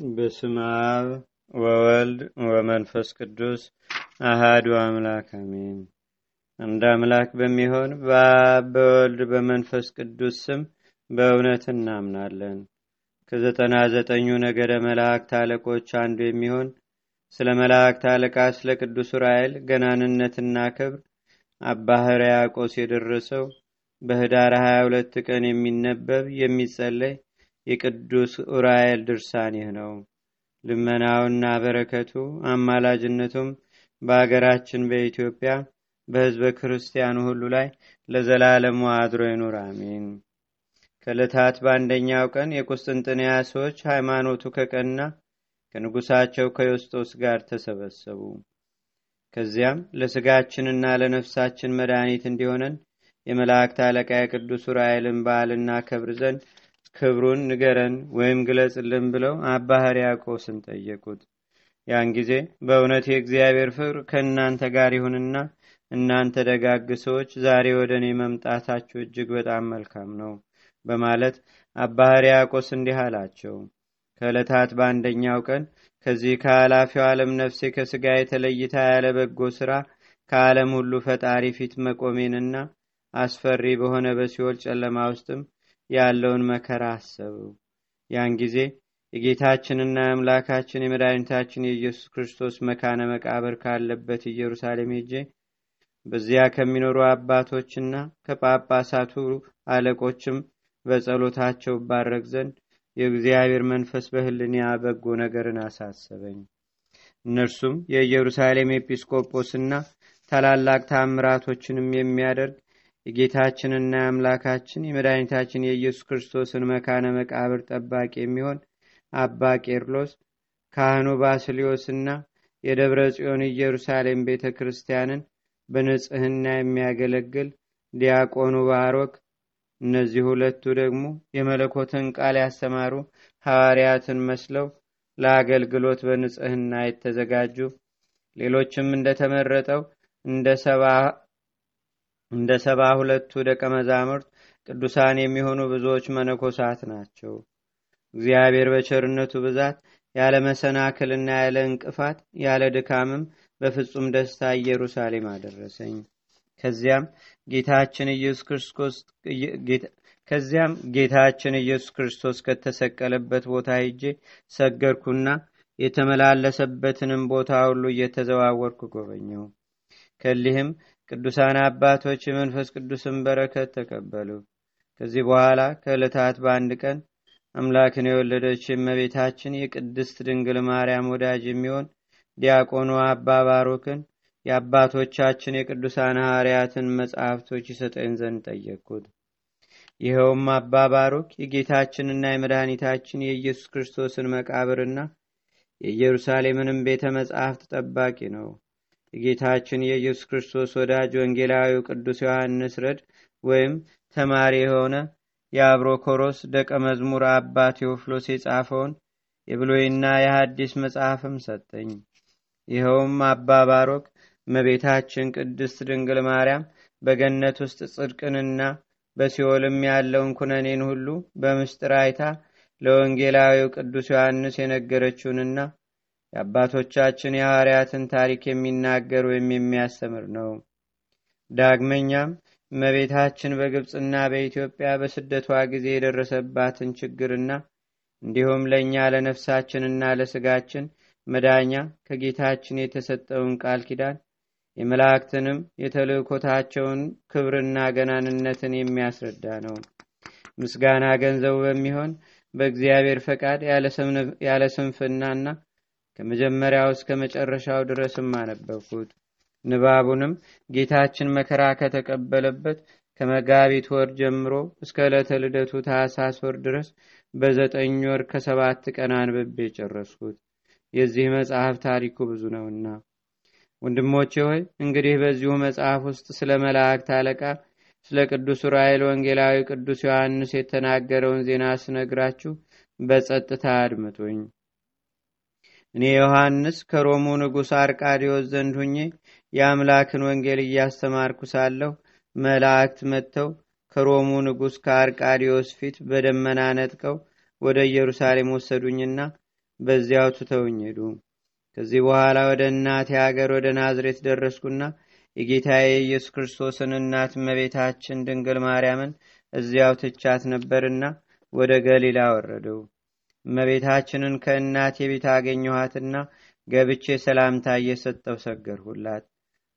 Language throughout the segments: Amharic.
በስመ አብ ወወልድ ወመንፈስ ቅዱስ አሃዱ አምላክ አሜን። አንድ አምላክ በሚሆን በአብ በወልድ በመንፈስ ቅዱስ ስም በእውነት እናምናለን። ከዘጠና ዘጠኙ ነገደ መላእክት አለቆች አንዱ የሚሆን ስለ መላእክት አለቃ ስለ ቅዱስ ዑራኤል ገናንነትና ክብር አባ ሕርያቆስ የደረሰው በህዳር 22 ቀን የሚነበብ የሚጸለይ የቅዱስ ዑራኤል ድርሳን ይህ ነው። ልመናውና በረከቱ አማላጅነቱም በአገራችን በኢትዮጵያ በሕዝበ ክርስቲያኑ ሁሉ ላይ ለዘላለሙ አድሮ ይኑር፣ አሜን። ከዕለታት በአንደኛው ቀን የቁስጥንጥንያ ሰዎች ሃይማኖቱ ከቀና ከንጉሳቸው ከዮስጦስ ጋር ተሰበሰቡ። ከዚያም ለስጋችንና ለነፍሳችን መድኃኒት እንዲሆነን የመላእክት አለቃ የቅዱስ ዑራኤልን በዓልና ከብር ዘንድ ክብሩን ንገረን ወይም ግለጽልን ብለው አባ ሕርያቆስን ጠየቁት። ያን ጊዜ በእውነት የእግዚአብሔር ፍቅር ከእናንተ ጋር ይሁንና እናንተ ደጋግ ሰዎች ዛሬ ወደ እኔ መምጣታችሁ እጅግ በጣም መልካም ነው በማለት አባ ሕርያቆስ እንዲህ አላቸው። ከዕለታት በአንደኛው ቀን ከዚህ ከኃላፊው ዓለም ነፍሴ ከሥጋ የተለይታ ያለ በጎ ሥራ ከዓለም ሁሉ ፈጣሪ ፊት መቆሜንና አስፈሪ በሆነ በሲኦል ጨለማ ውስጥም ያለውን መከራ አሰቡ። ያን ጊዜ የጌታችንና የአምላካችን የመድኃኒታችን የኢየሱስ ክርስቶስ መካነ መቃብር ካለበት ኢየሩሳሌም ሄጄ በዚያ ከሚኖሩ አባቶችና ከጳጳሳቱ አለቆችም በጸሎታቸው ባረግ ዘንድ የእግዚአብሔር መንፈስ በህልንያ በጎ ነገርን አሳሰበኝ። እነርሱም የኢየሩሳሌም ኤጲስቆጶስና ታላላቅ ታምራቶችንም የሚያደርግ የጌታችንና የአምላካችን የመድኃኒታችን የኢየሱስ ክርስቶስን መካነ መቃብር ጠባቂ የሚሆን አባ ቄርሎስ፣ ካህኑ ባስልዮስና የደብረ ጽዮን ኢየሩሳሌም ቤተ ክርስቲያንን በንጽህና የሚያገለግል ዲያቆኑ ባሮክ፣ እነዚህ ሁለቱ ደግሞ የመለኮትን ቃል ያስተማሩ ሐዋርያትን መስለው ለአገልግሎት በንጽህና የተዘጋጁ ሌሎችም እንደተመረጠው እንደ ሰባ ሁለቱ ደቀ መዛሙርት ቅዱሳን የሚሆኑ ብዙዎች መነኮሳት ናቸው። እግዚአብሔር በቸርነቱ ብዛት ያለ መሰናክልና ያለ እንቅፋት ያለ ድካምም በፍጹም ደስታ ኢየሩሳሌም አደረሰኝ። ከዚያም ጌታችን ኢየሱስ ክርስቶስ ከዚያም ጌታችን ኢየሱስ ክርስቶስ ከተሰቀለበት ቦታ ሄጄ ሰገርኩና የተመላለሰበትንም ቦታ ሁሉ እየተዘዋወርኩ ጎበኘው። ከሊህም ቅዱሳን አባቶች የመንፈስ ቅዱስን በረከት ተቀበሉ። ከዚህ በኋላ ከዕለታት በአንድ ቀን አምላክን የወለደች የእመቤታችን የቅድስት ድንግል ማርያም ወዳጅ የሚሆን ዲያቆኑ አባ ባሮክን የአባቶቻችን የቅዱሳን ሐዋርያትን መጽሐፍቶች ይሰጠኝ ዘንድ ጠየቅኩት። ይኸውም አባ ባሮክ የጌታችንና የመድኃኒታችን የኢየሱስ ክርስቶስን መቃብርና የኢየሩሳሌምንም ቤተ መጻሕፍት ጠባቂ ነው። የጌታችን የኢየሱስ ክርስቶስ ወዳጅ ወንጌላዊው ቅዱስ ዮሐንስ ረድ ወይም ተማሪ የሆነ የአብሮኮሮስ ደቀ መዝሙር አባ ቴዎፍሎስ የጻፈውን የብሎይና የሐዲስ መጽሐፍም ሰጠኝ። ይኸውም አባ ባሮክ እመቤታችን ቅድስት ድንግል ማርያም በገነት ውስጥ ጽድቅንና በሲኦልም ያለውን ኩነኔን ሁሉ በምስጢር አይታ ለወንጌላዊው ቅዱስ ዮሐንስ የነገረችውንና የአባቶቻችን የሐዋርያትን ታሪክ የሚናገር ወይም የሚያስተምር ነው። ዳግመኛም እመቤታችን በግብፅና በኢትዮጵያ በስደቷ ጊዜ የደረሰባትን ችግርና እንዲሁም ለእኛ ለነፍሳችንና ለስጋችን መዳኛ ከጌታችን የተሰጠውን ቃል ኪዳን የመላእክትንም የተልእኮታቸውን ክብርና ገናንነትን የሚያስረዳ ነው። ምስጋና ገንዘቡ በሚሆን በእግዚአብሔር ፈቃድ ያለ ስንፍናና ከመጀመሪያው እስከ መጨረሻው ድረስም አነበብኩት። ንባቡንም ጌታችን መከራ ከተቀበለበት ከመጋቢት ወር ጀምሮ እስከ ዕለተ ልደቱ ታኅሳስ ወር ድረስ በዘጠኝ ወር ከሰባት ቀን አንብቤ ጨረስኩት። የዚህ መጽሐፍ ታሪኩ ብዙ ነውና ወንድሞቼ ሆይ እንግዲህ በዚሁ መጽሐፍ ውስጥ ስለ መላእክት አለቃ ስለ ቅዱስ ዑራኤል ወንጌላዊ ቅዱስ ዮሐንስ የተናገረውን ዜና ስነግራችሁ በጸጥታ አድምጡኝ። እኔ ዮሐንስ ከሮሙ ንጉሥ አርቃዲዎስ ዘንድ ሁኜ የአምላክን ወንጌል እያስተማርኩ ሳለሁ መላእክት መጥተው ከሮሙ ንጉሥ ከአርቃዲዎስ ፊት በደመና ነጥቀው ወደ ኢየሩሳሌም ወሰዱኝና በዚያው ትተውኝ ሄዱ። ከዚህ በኋላ ወደ እናቴ ሀገር ወደ ናዝሬት ደረስኩና የጌታዬ የኢየሱስ ክርስቶስን እናት እመቤታችን ድንግል ማርያምን እዚያው ትቻት ነበርና ወደ ገሊላ ወረደው። እመቤታችንን ከእናቴ ቤት አገኘኋትና ገብቼ ሰላምታ እየሰጠው ሰገርሁላት።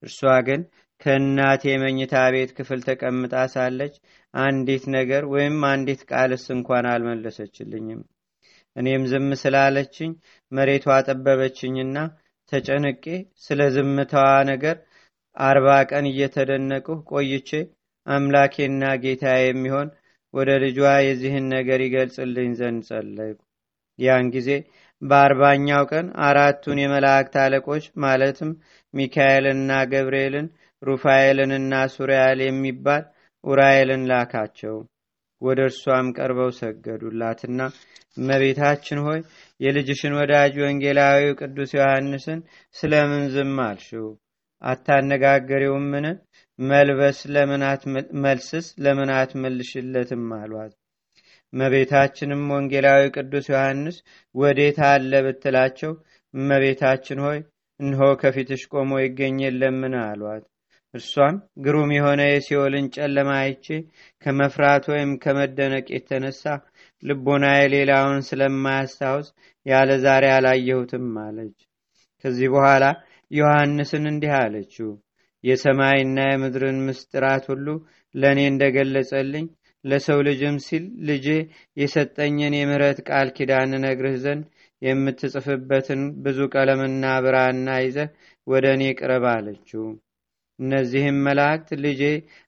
እርሷ ግን ከእናቴ መኝታ ቤት ክፍል ተቀምጣ ሳለች አንዲት ነገር ወይም አንዲት ቃልስ እንኳን አልመለሰችልኝም። እኔም ዝም ስላለችኝ መሬቷ ጠበበችኝና ተጨንቄ ስለ ዝምታዋ ነገር አርባ ቀን እየተደነቅሁ ቆይቼ አምላኬና ጌታ የሚሆን ወደ ልጇ የዚህን ነገር ይገልጽልኝ ዘንድ ጸለይኩ። ያን ጊዜ በአርባኛው ቀን አራቱን የመላእክት አለቆች ማለትም ሚካኤልንና ገብርኤልን ሩፋኤልንና ሱሪያል የሚባል ኡራኤልን ላካቸው። ወደ እርሷም ቀርበው ሰገዱላትና እመቤታችን ሆይ የልጅሽን ወዳጅ ወንጌላዊው ቅዱስ ዮሐንስን ስለምን ዝም አልሽው? አታነጋገሪውምን? መልበስ መልስስ ለምን አትመልሽለትም? አሏት። እመቤታችንም ወንጌላዊ ቅዱስ ዮሐንስ ወዴት አለ ብትላቸው እመቤታችን ሆይ እንሆ ከፊትሽ ቆሞ ይገኝ የለምን አሏት። እርሷም ግሩም የሆነ የሲኦልን ጨለማ አይቼ ከመፍራት ወይም ከመደነቅ የተነሳ ልቦናዬ ሌላውን ስለማያስታውስ ያለ ዛሬ አላየሁትም አለች። ከዚህ በኋላ ዮሐንስን እንዲህ አለችው። የሰማይና የምድርን ምስጢራት ሁሉ ለእኔ እንደገለጸልኝ ለሰው ልጅም ሲል ልጄ የሰጠኝን የምሕረት ቃል ኪዳን ነግርህ ዘንድ የምትጽፍበትን ብዙ ቀለምና ብራና ይዘህ ወደ እኔ ቅረብ አለችው። እነዚህም መላእክት ልጄ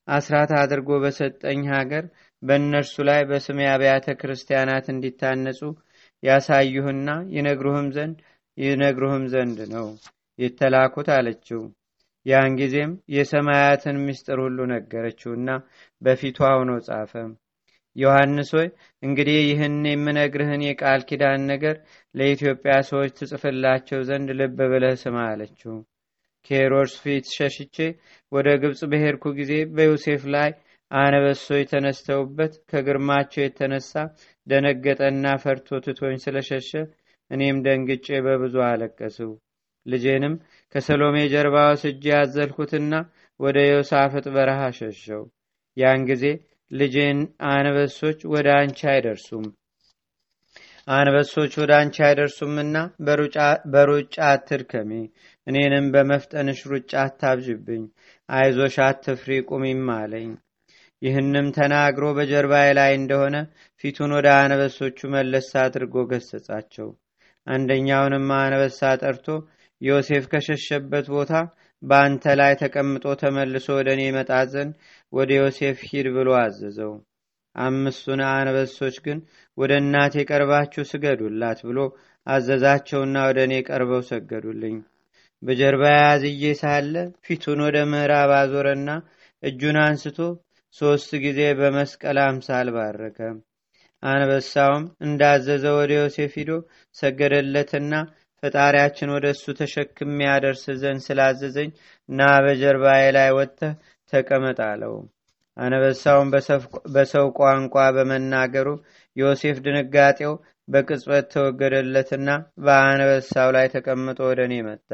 አስራት አድርጎ በሰጠኝ ሀገር በእነርሱ ላይ በስሜ አብያተ ክርስቲያናት እንዲታነጹ ያሳዩህና ይነግሩህም ዘንድ ይነግሩህም ዘንድ ነው የተላኩት አለችው። ያን ጊዜም የሰማያትን ምስጢር ሁሉ ነገረችውና በፊቷ ሆኖ ጻፈ። ዮሐንስ ሆይ እንግዲህ ይህን የምነግርህን የቃል ኪዳን ነገር ለኢትዮጵያ ሰዎች ትጽፍላቸው ዘንድ ልብ ብለህ ስማ አለችው። ከሄሮድስ ፊት ሸሽቼ ወደ ግብፅ በሄድኩ ጊዜ በዮሴፍ ላይ አነበሶች ተነስተውበት ከግርማቸው የተነሳ ደነገጠና ፈርቶ ትቶኝ ስለሸሸ እኔም ደንግጬ በብዙ አለቀስው። ልጄንም ከሰሎሜ ጀርባ ወስጄ ያዘልኩትና ወደ ዮሳፍጥ በረሃ ሸሸው። ያን ጊዜ ልጄን አንበሶች ወደ አንቺ አይደርሱም አንበሶች ወደ አንቺ አይደርሱምና በሩጫ አትድከሚ፣ እኔንም በመፍጠንሽ ሩጫ አታብዥብኝ፣ አይዞሽ አትፍሪ፣ ቁሚም አለኝ። ይህንም ተናግሮ በጀርባዬ ላይ እንደሆነ ፊቱን ወደ አንበሶቹ መለስ አድርጎ ገሰጻቸው። አንደኛውንም አንበሳ ጠርቶ ዮሴፍ ከሸሸበት ቦታ በአንተ ላይ ተቀምጦ ተመልሶ ወደ እኔ መጣ ዘንድ ወደ ዮሴፍ ሂድ ብሎ አዘዘው። አምስቱን አንበሶች ግን ወደ እናቴ ቀርባችሁ ስገዱላት ብሎ አዘዛቸውና ወደ እኔ ቀርበው ሰገዱልኝ። በጀርባ ያዝዬ ሳለ ፊቱን ወደ ምዕራብ አዞረና እጁን አንስቶ ሶስት ጊዜ በመስቀል አምሳል ባረከ። አንበሳውም እንዳዘዘ ወደ ዮሴፍ ሂዶ ሰገደለትና ፈጣሪያችን ወደ እሱ ተሸክም ያደርስ ዘንድ ስላዘዘኝ እና በጀርባዬ ላይ ወጥተህ ተቀመጥ አለው። አንበሳውን በሰው ቋንቋ በመናገሩ ዮሴፍ ድንጋጤው በቅጽበት ተወገደለትና በአንበሳው ላይ ተቀምጦ ወደ እኔ መጣ።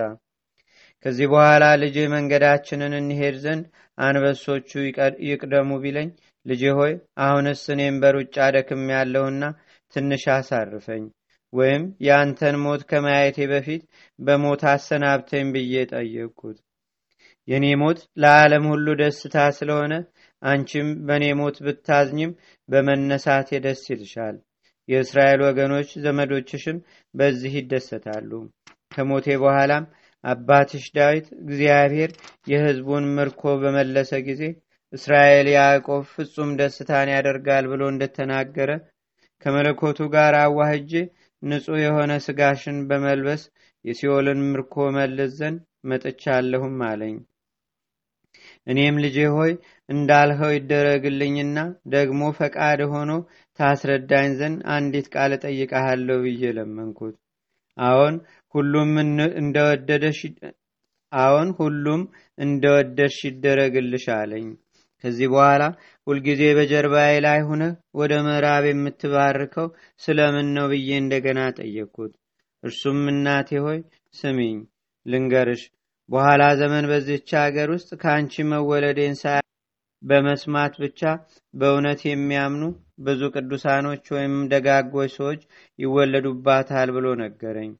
ከዚህ በኋላ ልጄ መንገዳችንን እንሄድ ዘንድ አንበሶቹ ይቅደሙ ቢለኝ፣ ልጄ ሆይ አሁንስ እኔም በሩጫ ደክም ያለውና ትንሽ አሳርፈኝ ወይም የአንተን ሞት ከማየቴ በፊት በሞት አሰናብተኝ ብዬ ጠየቅኩት። የእኔ ሞት ለዓለም ሁሉ ደስታ ስለሆነ አንቺም በእኔ ሞት ብታዝኝም በመነሳቴ ደስ ይልሻል። የእስራኤል ወገኖች ዘመዶችሽም በዚህ ይደሰታሉ። ከሞቴ በኋላም አባትሽ ዳዊት እግዚአብሔር የሕዝቡን ምርኮ በመለሰ ጊዜ እስራኤል ያዕቆብ ፍጹም ደስታን ያደርጋል ብሎ እንደተናገረ ከመለኮቱ ጋር አዋህጄ ንጹሕ የሆነ ስጋሽን በመልበስ የሲኦልን ምርኮ መልስ ዘንድ መጥቻለሁም አለኝ። እኔም ልጄ ሆይ እንዳልኸው ይደረግልኝና ደግሞ ፈቃድ ሆኖ ታስረዳኝ ዘንድ አንዲት ቃል እጠይቀሃለሁ ብዬ ለመንኩት። አዎን ሁሉም እንደወደደሽ አዎን ሁሉም እንደወደድሽ ይደረግልሽ አለኝ። ከዚህ በኋላ ሁልጊዜ በጀርባዬ ላይ ሁነህ ወደ ምዕራብ የምትባርከው ስለምን ነው ብዬ እንደገና ጠየቅኩት። እርሱም እናቴ ሆይ ስሚኝ ልንገርሽ በኋላ ዘመን በዚች አገር ውስጥ ከአንቺ መወለዴን ሳ በመስማት ብቻ በእውነት የሚያምኑ ብዙ ቅዱሳኖች ወይም ደጋጎች ሰዎች ይወለዱባታል ብሎ ነገረኝ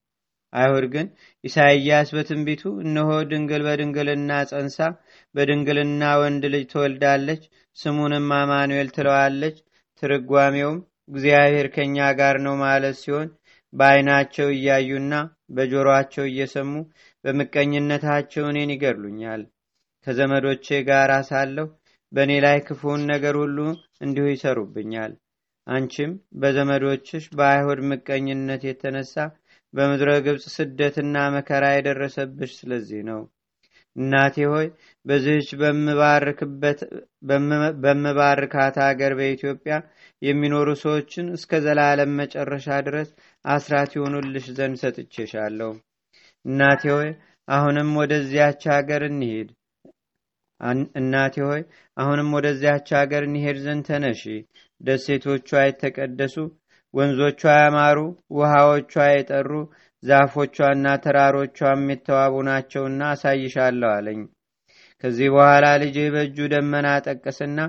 አይሁድ ግን ኢሳይያስ በትንቢቱ እነሆ ድንግል በድንግልና ጸንሳ በድንግልና ወንድ ልጅ ትወልዳለች ስሙንም አማኑኤል ትለዋለች። ትርጓሜውም እግዚአብሔር ከእኛ ጋር ነው ማለት ሲሆን በአይናቸው እያዩና በጆሮአቸው እየሰሙ በምቀኝነታቸው እኔን ይገድሉኛል። ከዘመዶቼ ጋር ሳለሁ በእኔ ላይ ክፉውን ነገር ሁሉ እንዲሁ ይሰሩብኛል። አንቺም በዘመዶችሽ በአይሁድ ምቀኝነት የተነሳ በምድረ ግብፅ ስደትና መከራ የደረሰብሽ ስለዚህ ነው እናቴ ሆይ በዚህች በምባርካት አገር በኢትዮጵያ የሚኖሩ ሰዎችን እስከ ዘላለም መጨረሻ ድረስ አስራት ይሆኑልሽ ዘንድ ሰጥቼሻለሁ። እናቴ ሆይ አሁንም ወደዚያች ሀገር እንሄድ እናቴ ሆይ አሁንም ወደዚያች ሀገር እንሄድ ዘንድ ተነሺ። ደሴቶቿ የተቀደሱ ወንዞቿ ያማሩ ውሃዎቿ የጠሩ ዛፎቿና ተራሮቿም የተዋቡ ናቸውና አሳይሻለሁ አለኝ። ከዚህ በኋላ ልጄ በእጁ ደመና ጠቀስና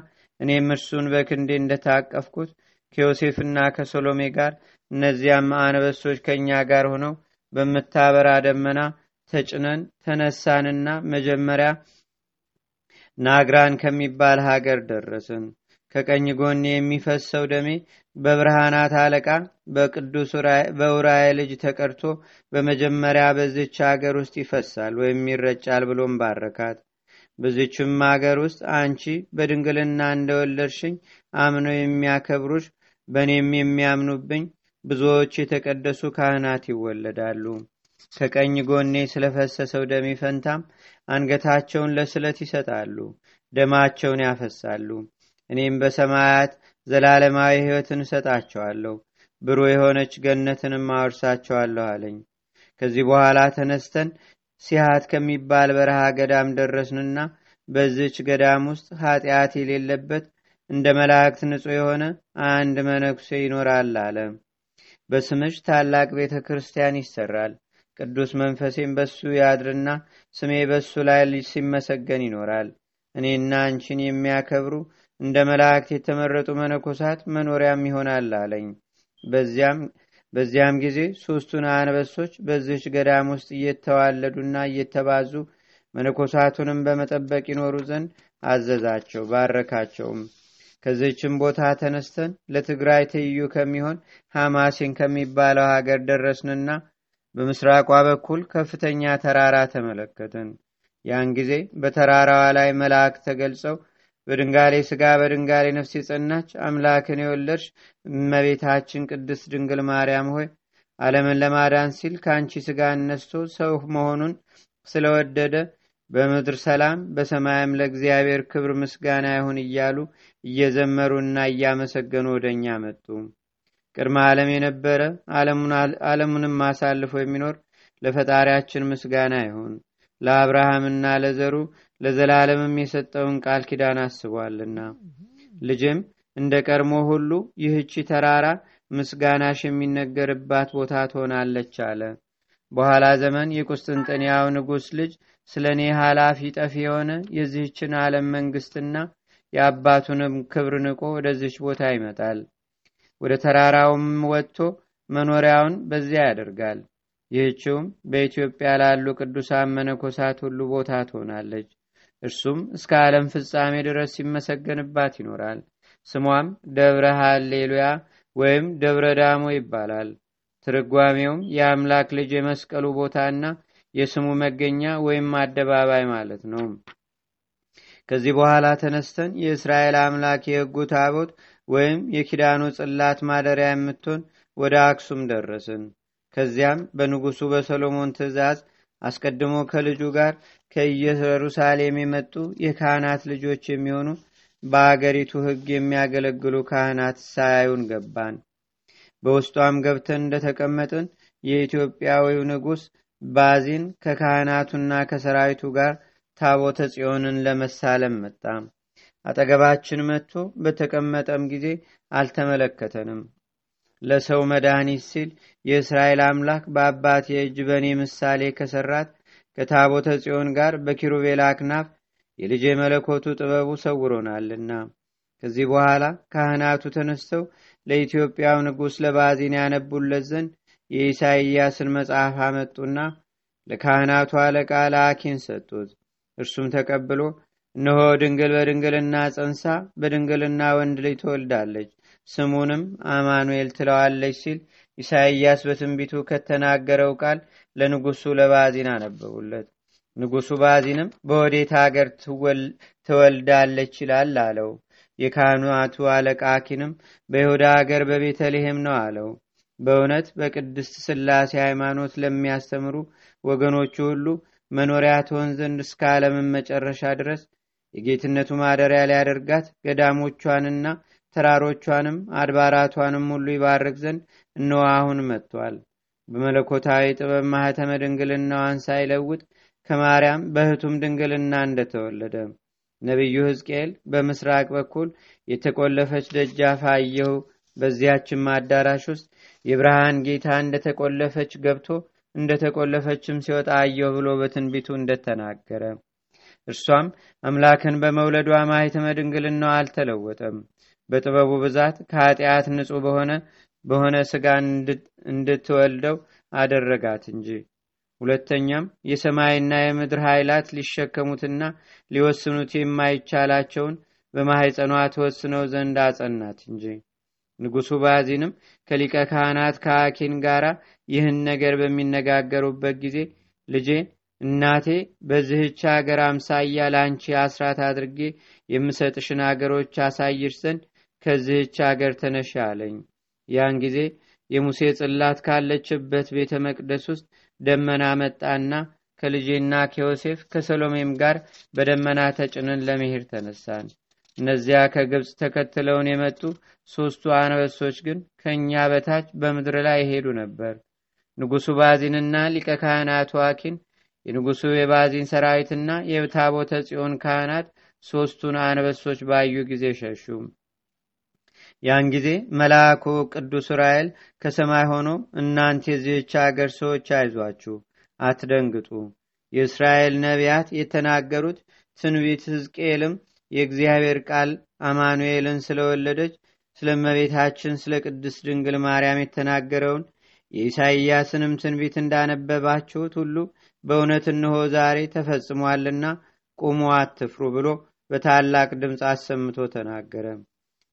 እኔም እርሱን በክንዴ እንደታቀፍኩት ከዮሴፍና ከሶሎሜ ጋር እነዚያም አንበሶች ከእኛ ጋር ሆነው በምታበራ ደመና ተጭነን ተነሳንና መጀመሪያ ናግራን ከሚባል ሀገር ደረስን ከቀኝ ጎኔ የሚፈሰው ደሜ በብርሃናት አለቃ በቅዱስ በውራይ ልጅ ተቀድቶ በመጀመሪያ በዚች አገር ውስጥ ይፈሳል ወይም ይረጫል ብሎም ባረካት በዚችም አገር ውስጥ አንቺ በድንግልና እንደወለድሽኝ አምነው የሚያከብሩሽ በእኔም የሚያምኑብኝ ብዙዎች የተቀደሱ ካህናት ይወለዳሉ። ከቀኝ ጎኔ ስለፈሰሰው ደሜ ፈንታም አንገታቸውን ለስለት ይሰጣሉ ደማቸውን ያፈሳሉ እኔም በሰማያት ዘላለማዊ ሕይወትን እሰጣቸዋለሁ ብሩ የሆነች ገነትንም አወርሳቸዋለሁ አለኝ። ከዚህ በኋላ ተነስተን ሲሃት ከሚባል በረሃ ገዳም ደረስንና በዚች ገዳም ውስጥ ኃጢአት የሌለበት እንደ መላእክት ንጹሕ የሆነ አንድ መነኩሴ ይኖራል አለ። በስምሽ ታላቅ ቤተ ክርስቲያን ይሰራል። ቅዱስ መንፈሴም በሱ ያድርና ስሜ በሱ ላይ ሲመሰገን ይኖራል። እኔና አንቺን የሚያከብሩ እንደ መላእክት የተመረጡ መነኮሳት መኖሪያም ይሆናል አለኝ። በዚያም ጊዜ ሶስቱን አንበሶች በዚች ገዳም ውስጥ እየተዋለዱና እየተባዙ መነኮሳቱንም በመጠበቅ ይኖሩ ዘንድ አዘዛቸው ባረካቸውም። ከዚችም ቦታ ተነስተን ለትግራይ ትይዩ ከሚሆን ሐማሴን ከሚባለው ሀገር ደረስንና በምስራቋ በኩል ከፍተኛ ተራራ ተመለከትን። ያን ጊዜ በተራራዋ ላይ መልአክ ተገልጸው በድንጋሌ ስጋ በድንጋሌ ነፍስ የጸናች አምላክን የወለድሽ እመቤታችን ቅድስት ድንግል ማርያም ሆይ ዓለምን ለማዳን ሲል ከአንቺ ስጋ እነስቶ ሰው መሆኑን ስለወደደ በምድር ሰላም በሰማይም ለእግዚአብሔር ክብር ምስጋና ይሁን እያሉ እየዘመሩና እያመሰገኑ ወደ እኛ መጡ። ቅድመ ዓለም የነበረ ዓለሙንም አሳልፎ የሚኖር ለፈጣሪያችን ምስጋና ይሁን ለአብርሃምና ለዘሩ ለዘላለምም የሰጠውን ቃል ኪዳን አስቧልና። ልጅም እንደ ቀድሞ ሁሉ ይህቺ ተራራ ምስጋናሽ የሚነገርባት ቦታ ትሆናለች አለ። በኋላ ዘመን የቁስጥንጥንያው ንጉሥ ልጅ ስለ እኔ ኃላፊ ጠፊ የሆነ የዚህችን ዓለም መንግስትና የአባቱንም ክብር ንቆ ወደዚች ቦታ ይመጣል። ወደ ተራራውም ወጥቶ መኖሪያውን በዚያ ያደርጋል ይህችውም በኢትዮጵያ ላሉ ቅዱሳን መነኮሳት ሁሉ ቦታ ትሆናለች። እርሱም እስከ ዓለም ፍጻሜ ድረስ ሲመሰገንባት ይኖራል። ስሟም ደብረ ሃሌሉያ ወይም ደብረ ዳሞ ይባላል። ትርጓሜውም የአምላክ ልጅ የመስቀሉ ቦታና የስሙ መገኛ ወይም አደባባይ ማለት ነው። ከዚህ በኋላ ተነስተን የእስራኤል አምላክ የህጉ ታቦት ወይም የኪዳኑ ጽላት ማደሪያ የምትሆን ወደ አክሱም ደረስን ከዚያም በንጉሱ በሰሎሞን ትእዛዝ አስቀድሞ ከልጁ ጋር ከኢየሩሳሌም የመጡ የካህናት ልጆች የሚሆኑ በአገሪቱ ህግ የሚያገለግሉ ካህናት ሳያዩን ገባን። በውስጧም ገብተን እንደተቀመጥን የኢትዮጵያዊው ንጉሥ ባዚን ከካህናቱና ከሰራዊቱ ጋር ታቦተ ጽዮንን ለመሳለም መጣ። አጠገባችን መጥቶ በተቀመጠም ጊዜ አልተመለከተንም ለሰው መድኃኒት ሲል የእስራኤል አምላክ በአባቴ እጅ በእኔ ምሳሌ ከሰራት ከታቦተ ጽዮን ጋር በኪሩቤል አክናፍ የልጄ መለኮቱ ጥበቡ ሰውሮናልና። ከዚህ በኋላ ካህናቱ ተነስተው ለኢትዮጵያው ንጉሥ ለባዚን ያነቡለት ዘንድ የኢሳይያስን መጽሐፍ አመጡና ለካህናቱ አለቃ ለአኪን ሰጡት። እርሱም ተቀብሎ እነሆ ድንግል በድንግልና ጸንሳ በድንግልና ወንድ ልጅ ትወልዳለች ስሙንም አማኑኤል ትለዋለች ሲል ኢሳይያስ በትንቢቱ ከተናገረው ቃል ለንጉሱ ለባዚን አነበቡለት። ንጉሱ ባዚንም በወዴት አገር ትወልዳለች ይላል አለው። የካህናቱ አለቃ አኪንም በይሁዳ አገር በቤተልሔም ነው አለው። በእውነት በቅድስት ስላሴ ሃይማኖት ለሚያስተምሩ ወገኖቹ ሁሉ መኖሪያ ትሆን ዘንድ እስከ ዓለምን መጨረሻ ድረስ የጌትነቱ ማደሪያ ሊያደርጋት ገዳሞቿንና ተራሮቿንም አድባራቷንም ሁሉ ይባርክ ዘንድ እነሆ አሁን መጥቷል። በመለኮታዊ ጥበብ ማህተመ ድንግልናዋን ሳይለውጥ ከማርያም በህቱም ድንግልና እንደተወለደ ነቢዩ ሕዝቅኤል በምስራቅ በኩል የተቆለፈች ደጃፍ አየሁ። በዚያችም አዳራሽ ውስጥ የብርሃን ጌታ እንደተቆለፈች ገብቶ እንደተቆለፈችም ሲወጣ አየሁ ብሎ በትንቢቱ እንደተናገረ እርሷም አምላክን በመውለዷ ማኅተመ ድንግልናዋ አልተለወጠም በጥበቡ ብዛት ከኃጢአት ንጹሕ በሆነ በሆነ ስጋ እንድትወልደው አደረጋት እንጂ። ሁለተኛም የሰማይና የምድር ኃይላት ሊሸከሙትና ሊወስኑት የማይቻላቸውን በማሕፀኗ ተወስነው ዘንድ አጸናት እንጂ። ንጉሡ ባዚንም ከሊቀ ካህናት ከአኪን ጋር ይህን ነገር በሚነጋገሩበት ጊዜ ልጄ እናቴ በዚህች አገር አምሳያ ለአንቺ አስራት አድርጌ የምሰጥሽን አገሮች አሳይሽ ዘንድ ከዚህች አገር ተነሽ አለኝ። ያን ጊዜ የሙሴ ጽላት ካለችበት ቤተ መቅደስ ውስጥ ደመና መጣና ከልጄና ከዮሴፍ ከሰሎሜም ጋር በደመና ተጭነን ለመሄድ ተነሳን። እነዚያ ከግብፅ ተከትለውን የመጡ ሦስቱ አንበሶች ግን ከእኛ በታች በምድር ላይ ይሄዱ ነበር። ንጉሡ ባዚንና ሊቀ ካህናቱ አኪን የንጉሡ የባዚን ሰራዊትና የታቦተ ጽዮን ካህናት ሦስቱን አንበሶች ባዩ ጊዜ ሸሹ ያን ጊዜ መልአኩ ቅዱስ ራኤል ከሰማይ ሆኖ እናንተ የዚህች አገር ሰዎች አይዟችሁ አትደንግጡ። የእስራኤል ነቢያት የተናገሩት ትንቢት ሕዝቅኤልም የእግዚአብሔር ቃል አማኑኤልን ስለወለደች ስለ እመቤታችን ስለ ቅድስት ድንግል ማርያም የተናገረውን የኢሳይያስንም ትንቢት እንዳነበባችሁት ሁሉ በእውነት እንሆ ዛሬ ተፈጽሟልና ቁሙ አትፍሩ ብሎ በታላቅ ድምፅ አሰምቶ ተናገረ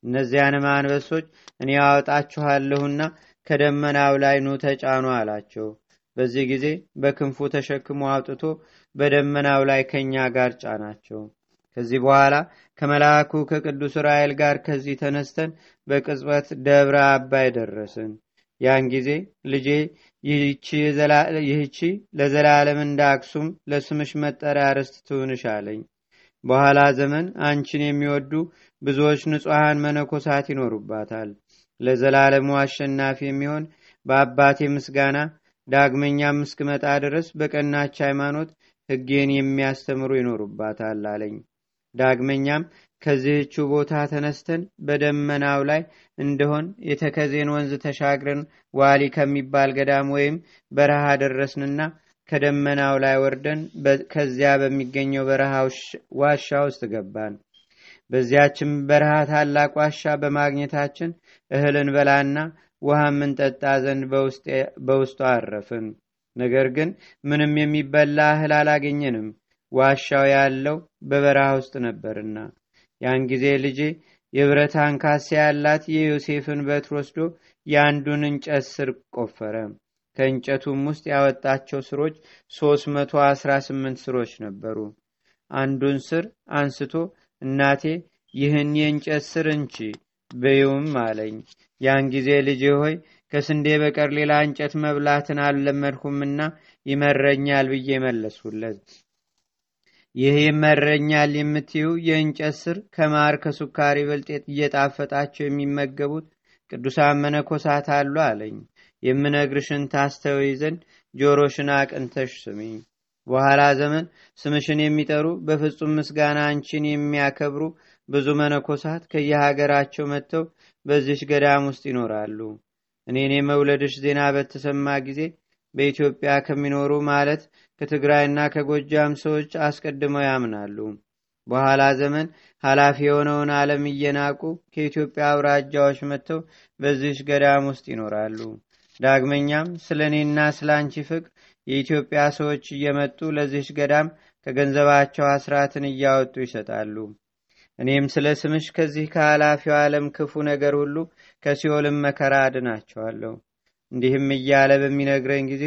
እነዚያንም አንበሶች እኔ ያወጣችኋለሁና ከደመናው ላይ ኑ ተጫኑ አላቸው። በዚህ ጊዜ በክንፉ ተሸክሞ አውጥቶ በደመናው ላይ ከእኛ ጋር ጫናቸው። ከዚህ በኋላ ከመልአኩ ከቅዱስ ራኤል ጋር ከዚህ ተነስተን በቅጽበት ደብረ አባይ ደረስን። ያን ጊዜ ልጄ ይህቺ ለዘላለም እንደ አክሱም ለስምሽ መጠሪያ ርስት ትሁንሽ አለኝ በኋላ ዘመን አንቺን የሚወዱ ብዙዎች ንጹሐን መነኮሳት ይኖሩባታል። ለዘላለሙ አሸናፊ የሚሆን በአባቴ ምስጋና ዳግመኛም እስክመጣ ድረስ በቀናች ሃይማኖት ሕጌን የሚያስተምሩ ይኖሩባታል አለኝ። ዳግመኛም ከዚህችው ቦታ ተነስተን በደመናው ላይ እንደሆን የተከዜን ወንዝ ተሻግረን ዋሊ ከሚባል ገዳም ወይም በረሃ ደረስንና ከደመናው ላይ ወርደን ከዚያ በሚገኘው በረሃ ዋሻ ውስጥ ገባን። በዚያችም በረሃ ታላቅ ዋሻ በማግኘታችን እህልን በላና ውሃ የምንጠጣ ዘንድ በውስጡ አረፍን። ነገር ግን ምንም የሚበላ እህል አላገኘንም። ዋሻው ያለው በበረሃ ውስጥ ነበርና። ያን ጊዜ ልጄ የብረት አንካሴ ያላት የዮሴፍን በትር ወስዶ የአንዱን እንጨት ስር ቆፈረ ከእንጨቱም ውስጥ ያወጣቸው ስሮች 318 ስሮች ነበሩ። አንዱን ስር አንስቶ እናቴ ይህን የእንጨት ስር እንቺ በይውም አለኝ። ያን ጊዜ ልጄ ሆይ ከስንዴ በቀር ሌላ እንጨት መብላትን አልለመድሁምና ይመረኛል ብዬ መለስሁለት። ይህ ይመረኛል የምትዩ የእንጨት ስር ከማር ከሱካር ይበልጥ እየጣፈጣቸው የሚመገቡት ቅዱሳን መነኮሳት አሉ አለኝ የምነግርሽን ታስተውይ ዘንድ ጆሮሽን አቅንተሽ ስሚ በኋላ ዘመን ስምሽን የሚጠሩ በፍጹም ምስጋና አንቺን የሚያከብሩ ብዙ መነኮሳት ከየሀገራቸው መጥተው በዚች ገዳም ውስጥ ይኖራሉ እኔን የመውለድሽ ዜና በተሰማ ጊዜ በኢትዮጵያ ከሚኖሩ ማለት ከትግራይና ከጎጃም ሰዎች አስቀድመው ያምናሉ። በኋላ ዘመን ኃላፊ የሆነውን ዓለም እየናቁ ከኢትዮጵያ አውራጃዎች መጥተው በዚች ገዳም ውስጥ ይኖራሉ። ዳግመኛም ስለ እኔና ስለ አንቺ ፍቅር የኢትዮጵያ ሰዎች እየመጡ ለዚች ገዳም ከገንዘባቸው አስራትን እያወጡ ይሰጣሉ። እኔም ስለ ስምሽ ከዚህ ከኃላፊው ዓለም ክፉ ነገር ሁሉ ከሲኦልም መከራ አድናቸዋለሁ። እንዲህም እያለ በሚነግረኝ ጊዜ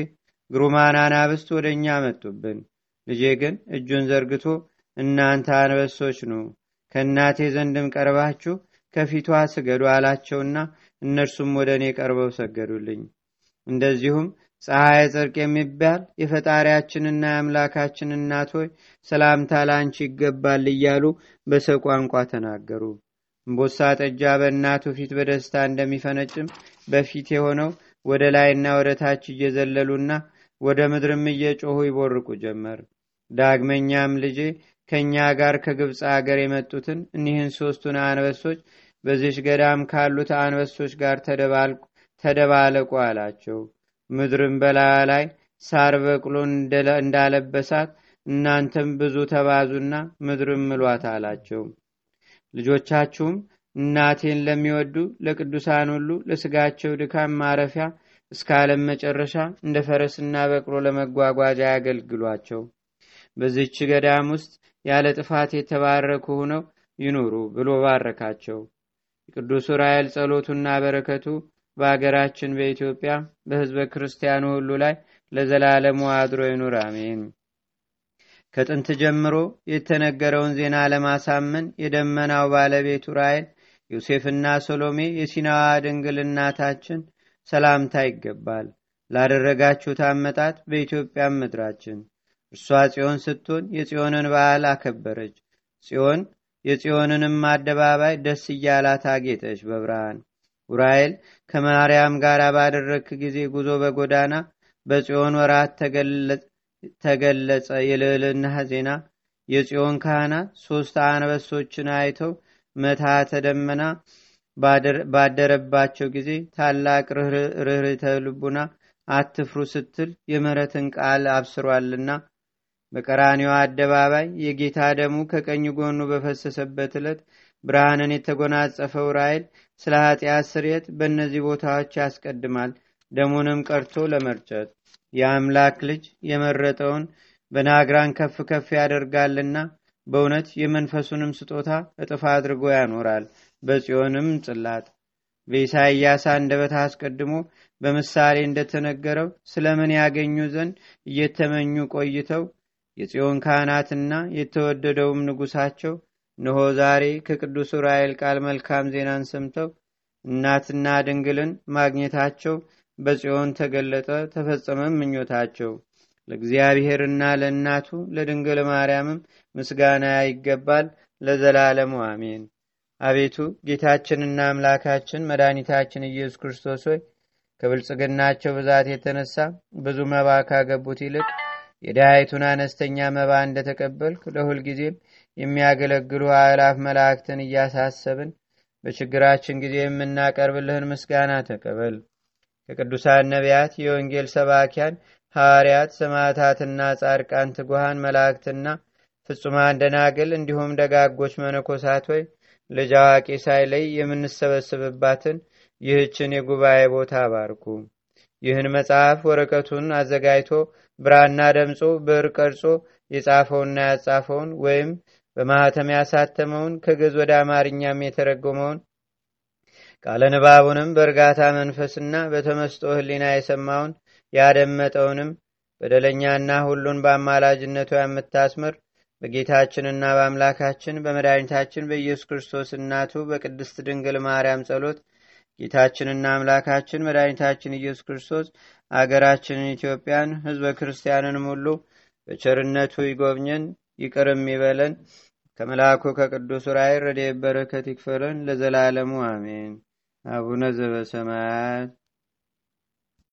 ግሩማን አናብስት ወደ እኛ መጡብን። ልጄ ግን እጁን ዘርግቶ እናንተ አንበሶች ኑ፣ ከእናቴ ዘንድም ቀርባችሁ ከፊቷ ስገዱ አላቸውና እነርሱም ወደ እኔ ቀርበው ሰገዱልኝ። እንደዚሁም ፀሐይ ጽርቅ የሚባል የፈጣሪያችንና የአምላካችን እናት ሆይ ሰላምታ ለአንቺ ይገባል እያሉ በሰው ቋንቋ ተናገሩ። እምቦሳ ጠጃ በእናቱ ፊት በደስታ እንደሚፈነጭም በፊት የሆነው ወደ ላይና ወደ ታች እየዘለሉና ወደ ምድርም እየጮሁ ይቦርቁ ጀመር። ዳግመኛም ልጄ ከእኛ ጋር ከግብፅ አገር የመጡትን እኒህን ሶስቱን አንበሶች በዚሽ ገዳም ካሉት አንበሶች ጋር ተደባለቁ አላቸው። ምድርም በላያ ላይ ሳር በቅሎ እንዳለበሳት እናንተም ብዙ ተባዙና ምድርም ምሏት አላቸው። ልጆቻችሁም እናቴን ለሚወዱ ለቅዱሳን ሁሉ ለስጋቸው ድካም ማረፊያ እስከ ዓለም መጨረሻ እንደ ፈረስና በቅሎ ለመጓጓዣ ያገልግሏቸው። በዚች ገዳም ውስጥ ያለ ጥፋት የተባረኩ ሆነው ይኑሩ ብሎ ባረካቸው። የቅዱስ ዑራኤል ጸሎቱና በረከቱ በአገራችን በኢትዮጵያ በሕዝበ ክርስቲያኑ ሁሉ ላይ ለዘላለሙ አድሮ ይኑር፣ አሜን። ከጥንት ጀምሮ የተነገረውን ዜና ለማሳመን የደመናው ባለቤት ዑራኤል ዮሴፍና ሶሎሜ የሲናዋ ድንግል እናታችን ሰላምታ ይገባል። ላደረጋችሁት አመጣት በኢትዮጵያም ምድራችን እርሷ ጽዮን ስትሆን የጽዮንን በዓል አከበረች። ጽዮን የጽዮንንም አደባባይ ደስ እያላት አጌጠች በብርሃን። ዑራኤል ከማርያም ጋር ባደረክ ጊዜ ጉዞ በጎዳና በጽዮን ወራት ተገለጸ የልዕልና ዜና። የጽዮን ካህናት ሦስት አንበሶችን አይተው መታተ ደመና ባደረባቸው ጊዜ ታላቅ ርኅርተ ልቡና አትፍሩ ስትል የምሕረትን ቃል አብስሯልና በቀራኒዋ አደባባይ የጌታ ደሙ ከቀኝ ጎኑ በፈሰሰበት ዕለት ብርሃንን የተጎናጸፈው ራይል ስለ ኃጢአት ስርየት በእነዚህ ቦታዎች ያስቀድማል። ደሙንም ቀርቶ ለመርጨት የአምላክ ልጅ የመረጠውን በናግራን ከፍ ከፍ ያደርጋልና በእውነት የመንፈሱንም ስጦታ እጥፍ አድርጎ ያኖራል። በጽዮንም ጽላት በኢሳይያስ አንደበት አስቀድሞ በምሳሌ እንደተነገረው ስለምን ያገኙ ዘንድ እየተመኙ ቆይተው የጽዮን ካህናትና የተወደደውም ንጉሳቸው እነሆ ዛሬ ከቅዱስ ዑራኤል ቃል መልካም ዜናን ሰምተው እናትና ድንግልን ማግኘታቸው በጽዮን ተገለጠ፣ ተፈጸመም ምኞታቸው። ለእግዚአብሔርና ለእናቱ ለድንግል ማርያምም ምስጋና ይገባል ለዘላለሙ አሜን። አቤቱ ጌታችንና አምላካችን መድኃኒታችን ኢየሱስ ክርስቶስ ሆይ ከብልጽግናቸው ብዛት የተነሳ ብዙ መባ ካገቡት ይልቅ የድሃይቱን አነስተኛ መባ እንደተቀበልክ ለሁልጊዜም የሚያገለግሉ አእላፍ መላእክትን እያሳሰብን በችግራችን ጊዜ የምናቀርብልህን ምስጋና ተቀበል። ከቅዱሳን ነቢያት፣ የወንጌል ሰባኪያን ሐዋርያት፣ ሰማዕታትና ጻድቃን፣ ትጉሃን መላእክትና ፍጹማን ደናግል እንዲሁም ደጋጎች መነኮሳት ሆይ ልጅ አዋቂ ሳይለይ የምንሰበስብባትን ይህችን የጉባኤ ቦታ አባርኩ። ይህን መጽሐፍ ወረቀቱን አዘጋጅቶ ብራና ደምጾ ብዕር ቀርጾ የጻፈውንና ያጻፈውን ወይም በማኅተም ያሳተመውን ከግዕዝ ወደ አማርኛም የተረጎመውን ቃለ ንባቡንም በእርጋታ መንፈስና በተመስጦ ሕሊና የሰማውን ያደመጠውንም በደለኛና ሁሉን በአማላጅነቱ የምታስምር በጌታችንና በአምላካችን በመድኃኒታችን በኢየሱስ ክርስቶስ እናቱ በቅድስት ድንግል ማርያም ጸሎት ጌታችንና አምላካችን መድኃኒታችን ኢየሱስ ክርስቶስ አገራችንን ኢትዮጵያን ሕዝበ ክርስቲያንንም ሁሉ በቸርነቱ ይጎብኘን ይቅርም ይበለን። ከመልአኩ ከቅዱስ ራእይ ረድኤት በረከት ይክፈለን ለዘላለሙ አሜን። አቡነ ዘበሰማያት